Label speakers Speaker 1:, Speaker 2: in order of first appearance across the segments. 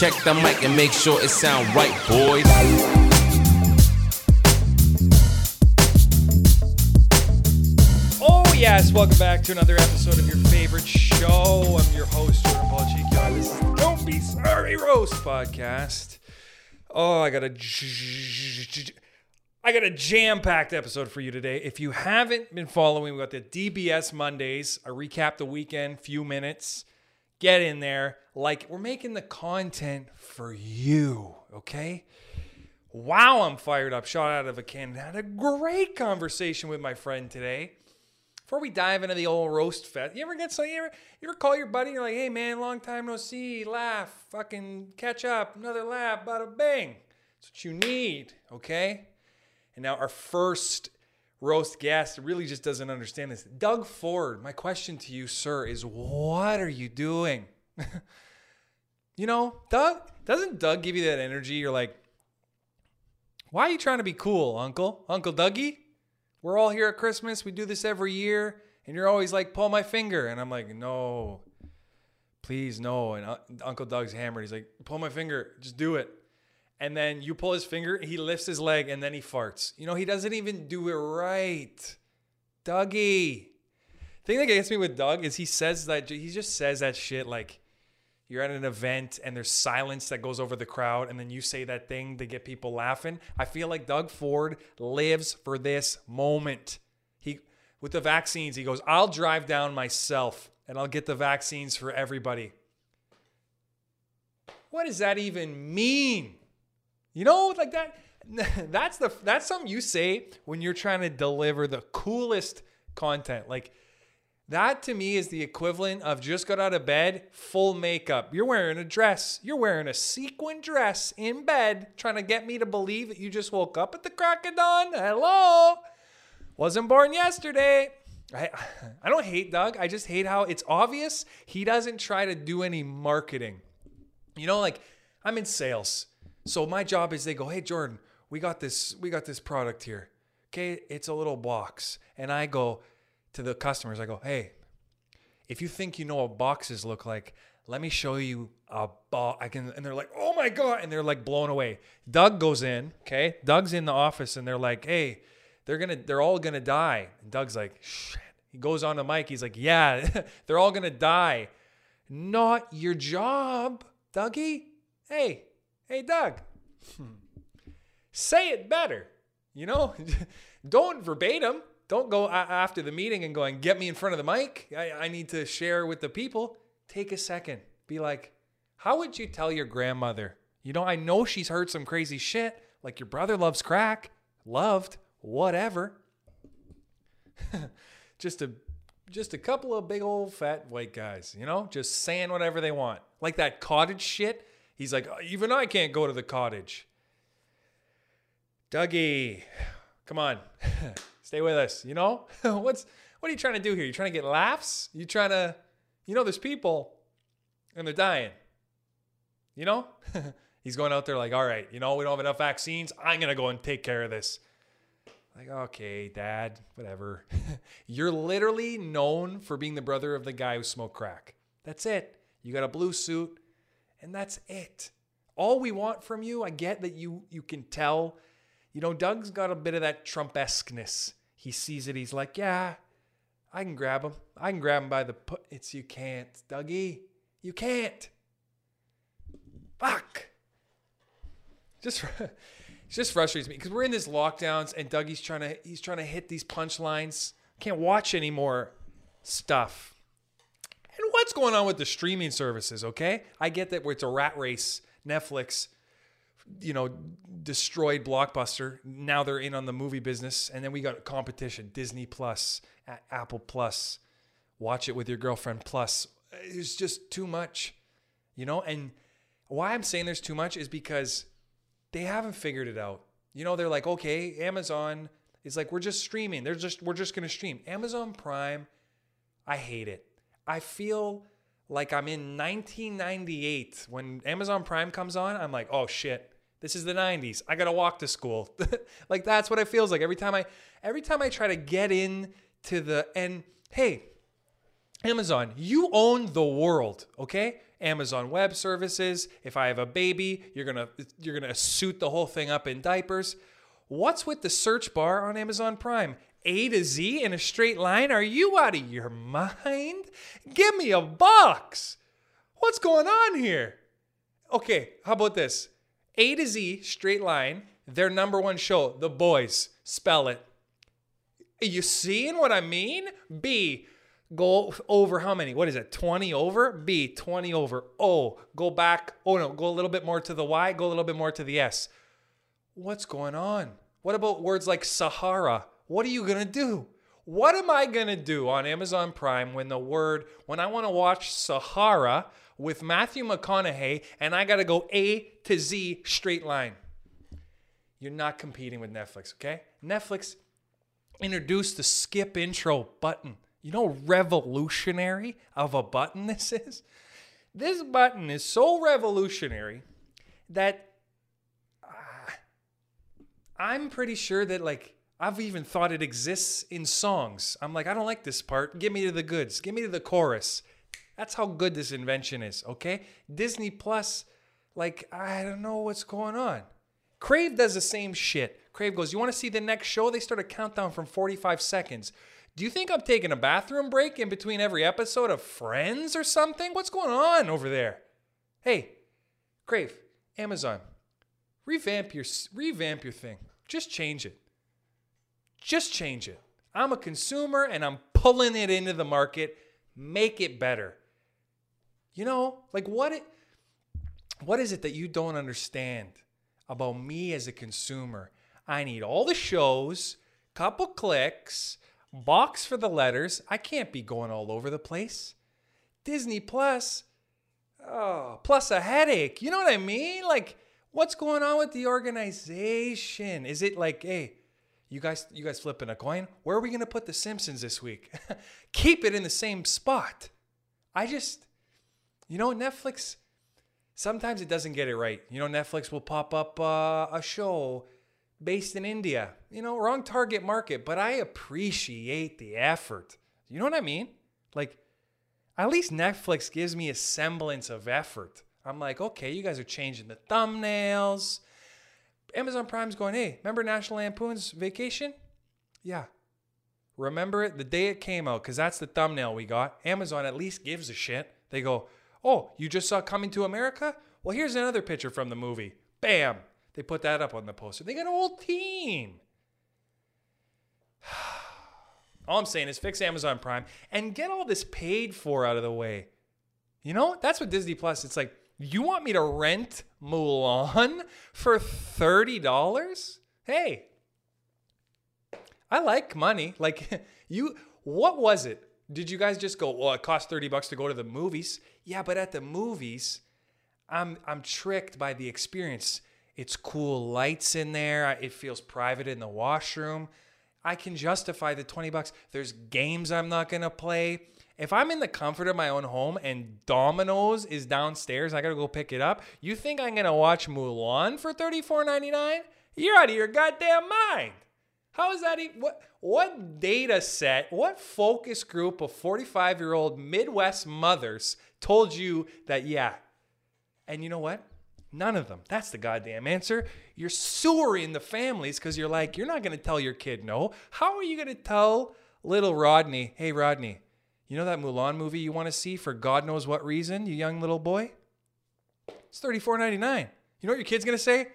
Speaker 1: Check the mic and make sure it sound right, boys.
Speaker 2: Oh, yes. Welcome back to another episode of your favorite show. I'm your host, Jordan Paul Chicchio. This is Don't Be Sorry Roast podcast. Oh, I got a. I got a jam-packed episode for you today. If you haven't been following, we got the DBS Mondays. I recap the weekend, few minutes. Get in there. Like we're making the content for you, okay? Wow, I'm fired up. Shot out of a cannon. Had a great conversation with my friend today. Before we dive into the old roast fest, you ever get so you ever you ever call your buddy? You're like, hey man, long time no see. Laugh, fucking catch up, another laugh, bada bang. That's what you need, okay? And now our first roast guest really just doesn't understand this. Doug Ford, my question to you, sir, is what are you doing? you know, Doug, doesn't Doug give you that energy? You're like, why are you trying to be cool, Uncle? Uncle Dougie? We're all here at Christmas. We do this every year. And you're always like, pull my finger. And I'm like, no, please, no. And uh, Uncle Doug's hammered. He's like, pull my finger. Just do it. And then you pull his finger, he lifts his leg, and then he farts. You know, he doesn't even do it right. Dougie. thing that gets me with Doug is he says that, he just says that shit like, you're at an event and there's silence that goes over the crowd and then you say that thing to get people laughing. I feel like Doug Ford lives for this moment. He with the vaccines, he goes, "I'll drive down myself and I'll get the vaccines for everybody." What does that even mean? You know, like that that's the that's something you say when you're trying to deliver the coolest content. Like that to me is the equivalent of just got out of bed, full makeup. You're wearing a dress. You're wearing a sequin dress in bed, trying to get me to believe that you just woke up at the crack of dawn. Hello. Wasn't born yesterday. I, I don't hate Doug. I just hate how it's obvious he doesn't try to do any marketing. You know, like I'm in sales. So my job is they go, hey Jordan, we got this, we got this product here. Okay, it's a little box. And I go, to the customers. I go, hey, if you think you know what boxes look like, let me show you a box. I can, and they're like, oh my god, and they're like blown away. Doug goes in, okay. Doug's in the office, and they're like, hey, they're gonna, they're all gonna die. And Doug's like, shit. He goes on the mic. He's like, yeah, they're all gonna die. Not your job, Dougie. Hey, hey, Doug. Say it better. You know, don't verbatim don't go after the meeting and going, get me in front of the mic. I, I need to share with the people. Take a second. Be like, how would you tell your grandmother? You know, I know she's heard some crazy shit, like your brother loves crack, loved, whatever. just a just a couple of big old fat white guys, you know, just saying whatever they want. Like that cottage shit. He's like, uh, even I can't go to the cottage. Dougie, come on. Stay with us. You know what's what are you trying to do here? You trying to get laughs? You trying to, you know, there's people and they're dying. You know, he's going out there like, all right, you know, we don't have enough vaccines. I'm gonna go and take care of this. Like, okay, dad, whatever. You're literally known for being the brother of the guy who smoked crack. That's it. You got a blue suit, and that's it. All we want from you, I get that you you can tell. You know, Doug's got a bit of that Trump-esqueness. He sees it, he's like, yeah, I can grab him. I can grab him by the put. It's you can't, Dougie. You can't. Fuck. Just just frustrates me because we're in this lockdowns and Dougie's trying to he's trying to hit these punchlines. Can't watch any more stuff. And what's going on with the streaming services? Okay, I get that it's a rat race. Netflix, you know, destroyed Blockbuster. Now they're in on the movie business, and then we got competition: Disney Plus, Apple Plus. Watch it with your girlfriend Plus. It's just too much, you know. And why I'm saying there's too much is because they haven't figured it out. You know, they're like, okay, Amazon is like, we're just streaming. They're just, we're just gonna stream. Amazon Prime, I hate it. I feel like I'm in 1998 when Amazon Prime comes on. I'm like, oh shit, this is the 90s. I gotta walk to school. like that's what it feels like every time I, every time I try to get in to the and hey, Amazon, you own the world, okay? Amazon Web Services. If I have a baby, you're gonna you're gonna suit the whole thing up in diapers. What's with the search bar on Amazon Prime? A to Z in a straight line? Are you out of your mind? Give me a box. What's going on here? Okay, how about this? A to Z straight line, their number one show, The Boys. Spell it. You seeing what I mean? B, go over how many? What is it? 20 over? B, 20 over. O, go back. Oh no, go a little bit more to the Y, go a little bit more to the S. What's going on? What about words like Sahara? What are you going to do? What am I going to do on Amazon Prime when the word, when I want to watch Sahara with Matthew McConaughey and I got to go A to Z straight line? You're not competing with Netflix, okay? Netflix introduced the skip intro button. You know, revolutionary of a button this is? This button is so revolutionary that uh, I'm pretty sure that, like, I've even thought it exists in songs. I'm like, I don't like this part. Give me to the goods. Give me to the chorus. That's how good this invention is, okay? Disney Plus, like, I don't know what's going on. Crave does the same shit. Crave goes, You want to see the next show? They start a countdown from 45 seconds. Do you think I'm taking a bathroom break in between every episode of Friends or something? What's going on over there? Hey, Crave, Amazon, revamp your revamp your thing. Just change it. Just change it. I'm a consumer and I'm pulling it into the market. Make it better. You know, like what it what is it that you don't understand about me as a consumer? I need all the shows, couple clicks, box for the letters. I can't be going all over the place. Disney Plus, oh, plus a headache. You know what I mean? Like, what's going on with the organization? Is it like, hey, you guys, you guys flipping a coin? Where are we gonna put the Simpsons this week? Keep it in the same spot. I just, you know, Netflix. Sometimes it doesn't get it right. You know, Netflix will pop up uh, a show based in India. You know, wrong target market, but I appreciate the effort. You know what I mean? Like, at least Netflix gives me a semblance of effort. I'm like, okay, you guys are changing the thumbnails. Amazon Prime's going, hey, remember National Lampoon's Vacation? Yeah. Remember it the day it came out, because that's the thumbnail we got. Amazon at least gives a shit. They go, oh, you just saw Coming to America? Well, here's another picture from the movie. Bam. They put that up on the poster. They got a whole team. All I'm saying is fix Amazon Prime and get all this paid for out of the way. You know, that's what Disney Plus. It's like, you want me to rent Mulan for $30? Hey, I like money. Like, you, what was it? Did you guys just go, well, it costs 30 bucks to go to the movies? Yeah, but at the movies, I'm, I'm tricked by the experience. It's cool lights in there. It feels private in the washroom. I can justify the 20 bucks. There's games I'm not going to play. If I'm in the comfort of my own home and Domino's is downstairs, I got to go pick it up. You think I'm to watch Mulan for $34.99? You're out of your goddamn mind. How is that even, what what data set, what focus group of 45-year-old Midwest mothers told you that yeah. And you know what? None of them. That's the goddamn answer. You're sewering the families because you're like, you're not going to tell your kid no. How are you going to tell little Rodney, hey, Rodney, you know that Mulan movie you want to see for God knows what reason, you young little boy? It's $34.99. You know what your kid's going to say?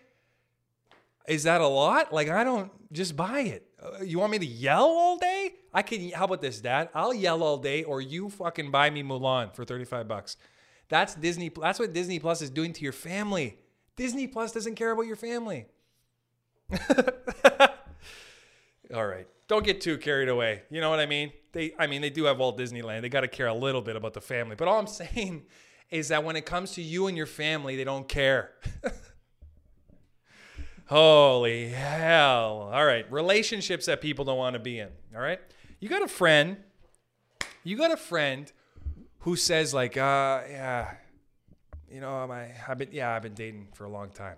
Speaker 2: Is that a lot? Like, I don't just buy it. Uh, you want me to yell all day? I can. How about this, Dad? I'll yell all day, or you fucking buy me Mulan for 35 bucks. That's Disney. That's what Disney Plus is doing to your family. Disney Plus doesn't care about your family. All right. Don't get too carried away. You know what I mean? They I mean they do have Walt Disneyland. They got to care a little bit about the family. But all I'm saying is that when it comes to you and your family, they don't care. Holy hell. All right. Relationships that people don't want to be in. All right. You got a friend. You got a friend who says like, uh, yeah, you know, my I've been yeah, I've been dating for a long time.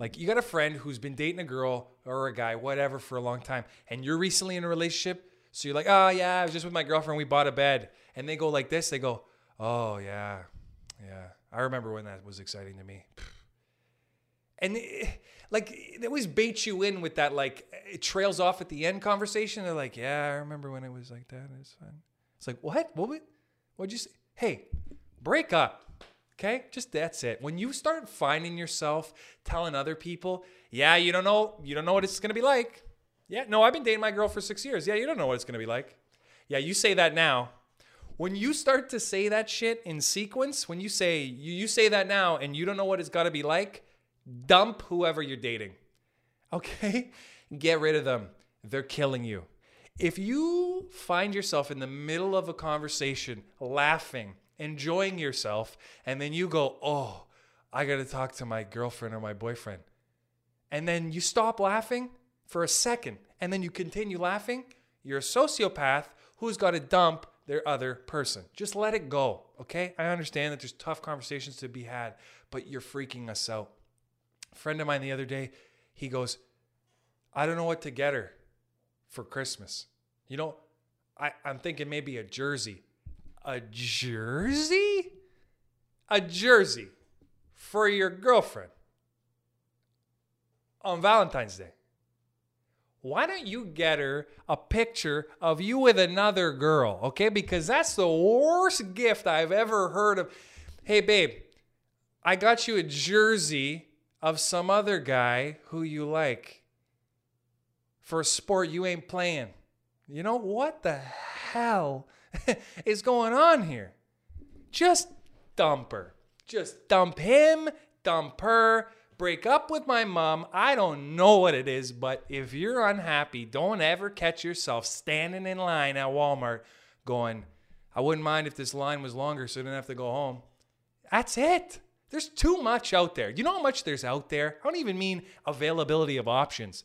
Speaker 2: Like you got a friend who's been dating a girl or a guy, whatever, for a long time, and you're recently in a relationship. So you're like, oh yeah, I was just with my girlfriend. We bought a bed, and they go like this. They go, oh yeah, Yeah, I remember when that was exciting to me. And it, like they always bait you in with that like eh, it trails off at the end conversation. They're like, "Yeah, I remember when it was like that. It's fun." It's like, "What? What? would- What'd you say?" Hey, break up. Okay, just that's it. When you start finding yourself telling other people, "Yeah, you don't know, you don't know what it's gonna be like." Yeah, no, I've been dating my girl for six years. Yeah, you don't know what it's gonna be like. Yeah, you say that now. When you start to say that shit in sequence, when you say you, you say that now and you don't know what it's to be like, dump whoever you're dating. Okay? Get rid of them. They're killing you. If you find yourself in the middle of a conversation laughing, enjoying yourself, and then you go, "Oh, I got to talk to my girlfriend or my boyfriend." And then you stop laughing for a second and then you continue laughing, you're a sociopath who's got to dump their other person. Just let it go, okay? I understand that there's tough conversations to be had, but you're freaking us out. A friend of mine the other day, he goes, I don't know what to get her for Christmas. You know, I, I'm thinking maybe a jersey. A jersey? A jersey for your girlfriend on Valentine's Day. Why don't you get her a picture of you with another girl, okay? Because that's the worst gift I've ever heard of. Hey, babe, I got you a jersey of some other guy who you like for a sport you ain't playing. You know, what the hell is going on here? Just dump her. Just dump him, dump her, break up with my mom. I don't know what it is, but if you're unhappy, don't ever catch yourself standing in line at Walmart going, I wouldn't mind if this line was longer so I didn't have to go home. That's it. There's too much out there. You know how much there's out there? I don't even mean availability of options.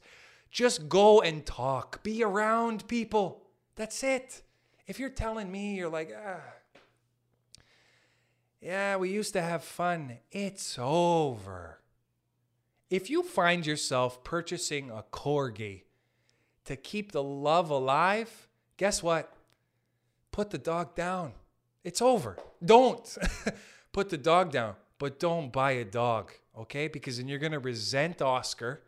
Speaker 2: Just go and talk, be around people. That's it. If you're telling me you're like, ah, yeah, we used to have fun, it's over. If you find yourself purchasing a corgi to keep the love alive, guess what? Put the dog down. It's over. Don't put the dog down, but don't buy a dog, okay? Because then you're going to resent Oscar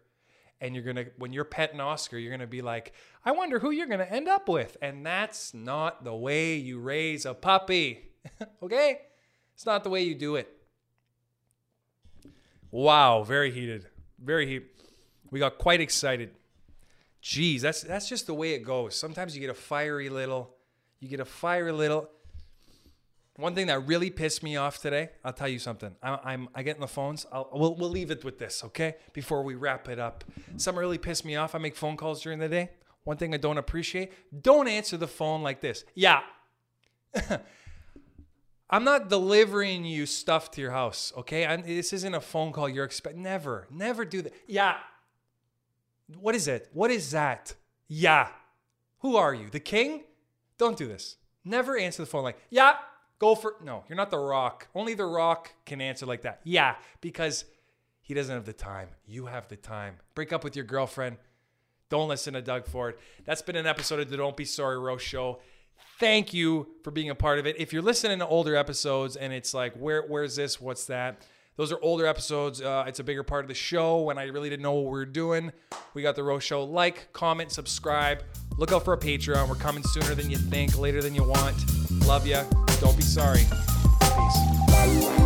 Speaker 2: and you're to when you're petting Oscar, you're to be like, "I wonder who you're to end up with." And that's not the way you raise a puppy. okay? It's not the way you do it. Wow, very heated. Very heat. We got quite excited. Jeez, that's that's just the way it goes. Sometimes you get a fiery little, you get a fiery little. One thing that really pissed me off today, I'll tell you something. I, I'm I get in the phones. I'll, we'll we'll leave it with this, okay? Before we wrap it up, something really pissed me off. I make phone calls during the day. One thing I don't appreciate: don't answer the phone like this. Yeah. I'm not delivering you stuff to your house, okay? i this isn't a phone call you're expecting. Never, never do that. Yeah. What is it? What is that? Yeah. Who are you? The king? Don't do this. Never answer the phone like, yeah, go for No, you're not the rock. Only the rock can answer like that. Yeah, because he doesn't have the time. You have the time. Break up with your girlfriend. Don't listen to Doug Ford. That's been an episode of the Don't Be Sorry Roast Show thank you for being a part of it. If you're listening to older episodes and it's like, where where's this? What's that? Those are older episodes. Uh, it's a bigger part of the show when I really didn't know what we were doing. We got the Roast Show. Like, comment, subscribe. Look out for a Patreon. We're coming sooner than you think, later than you want. Love ya. Don't be sorry. Peace.